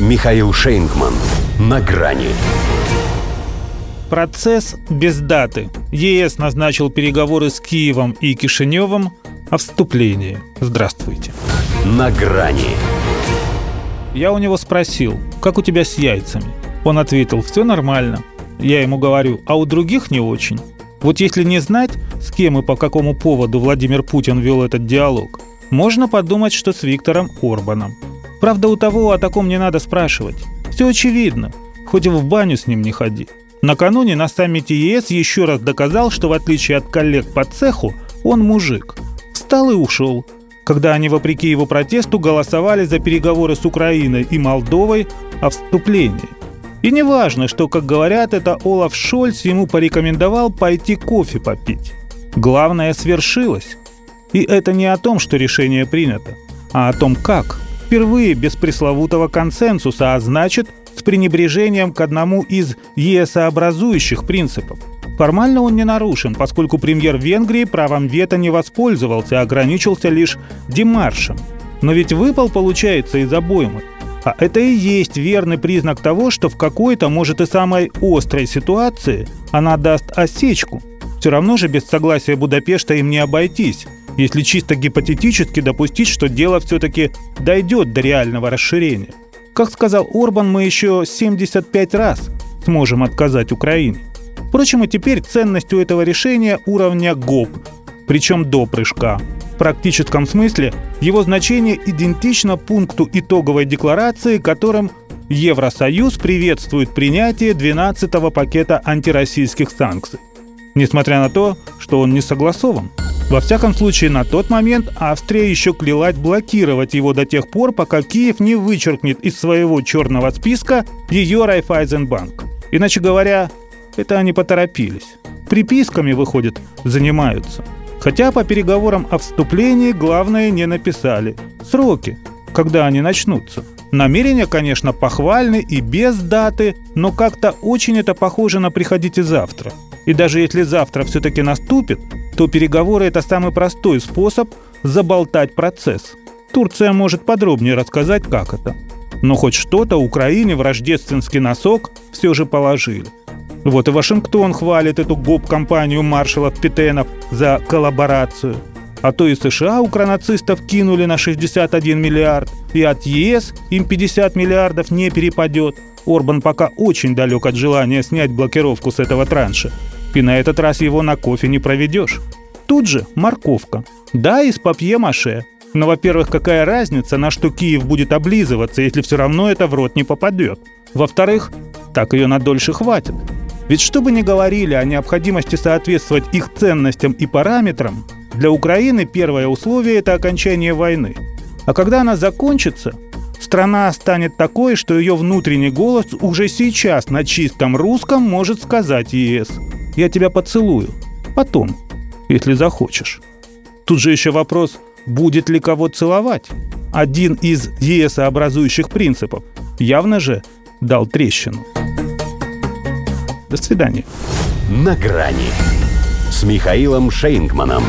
Михаил Шейнгман. На грани. Процесс без даты. ЕС назначил переговоры с Киевом и Кишиневым о вступлении. Здравствуйте. На грани. Я у него спросил, как у тебя с яйцами? Он ответил, все нормально. Я ему говорю, а у других не очень. Вот если не знать, с кем и по какому поводу Владимир Путин вел этот диалог, можно подумать, что с Виктором Орбаном. Правда, у того о таком не надо спрашивать. Все очевидно, хоть в баню с ним не ходи. Накануне на саммите ЕС еще раз доказал, что в отличие от коллег по цеху, он мужик. Встал и ушел, когда они, вопреки его протесту, голосовали за переговоры с Украиной и Молдовой о вступлении. И не важно, что, как говорят, это Олаф Шольц ему порекомендовал пойти кофе попить. Главное свершилось. И это не о том, что решение принято, а о том, как. Впервые без пресловутого консенсуса, а значит, с пренебрежением к одному из ЕСообразующих принципов. Формально он не нарушен, поскольку премьер Венгрии правом вето не воспользовался, а ограничился лишь демаршем. Но ведь выпал, получается, из обоймы. А это и есть верный признак того, что в какой-то, может и самой острой ситуации она даст осечку. Все равно же без согласия Будапешта им не обойтись, если чисто гипотетически допустить, что дело все-таки дойдет до реального расширения. Как сказал Орбан, мы еще 75 раз сможем отказать Украине. Впрочем, и теперь ценность у этого решения уровня ГОП, причем до прыжка. В практическом смысле его значение идентично пункту итоговой декларации, которым Евросоюз приветствует принятие 12-го пакета антироссийских санкций. Несмотря на то, что он не согласован. Во всяком случае, на тот момент Австрия еще клялась блокировать его до тех пор, пока Киев не вычеркнет из своего черного списка ее Райфайзенбанк. Иначе говоря, это они поторопились. Приписками, выходит, занимаются. Хотя по переговорам о вступлении главное не написали. Сроки, когда они начнутся. Намерения, конечно, похвальны и без даты, но как-то очень это похоже на «приходите завтра». И даже если завтра все-таки наступит, то переговоры – это самый простой способ заболтать процесс. Турция может подробнее рассказать, как это. Но хоть что-то Украине в рождественский носок все же положили. Вот и Вашингтон хвалит эту гоп-компанию маршалов Питенов за коллаборацию. А то и США укронацистов кинули на 61 миллиард, и от ЕС им 50 миллиардов не перепадет. Орбан пока очень далек от желания снять блокировку с этого транша. И на этот раз его на кофе не проведешь. Тут же морковка. Да, из папье-маше. Но, во-первых, какая разница, на что Киев будет облизываться, если все равно это в рот не попадет? Во-вторых, так ее на дольше хватит. Ведь что бы ни говорили о необходимости соответствовать их ценностям и параметрам, для Украины первое условие – это окончание войны. А когда она закончится, страна станет такой, что ее внутренний голос уже сейчас на чистом русском может сказать ЕС «Я тебя поцелую». Потом, если захочешь. Тут же еще вопрос, будет ли кого целовать. Один из ЕСообразующих принципов явно же дал трещину. До свидания. На грани с Михаилом Шейнгманом.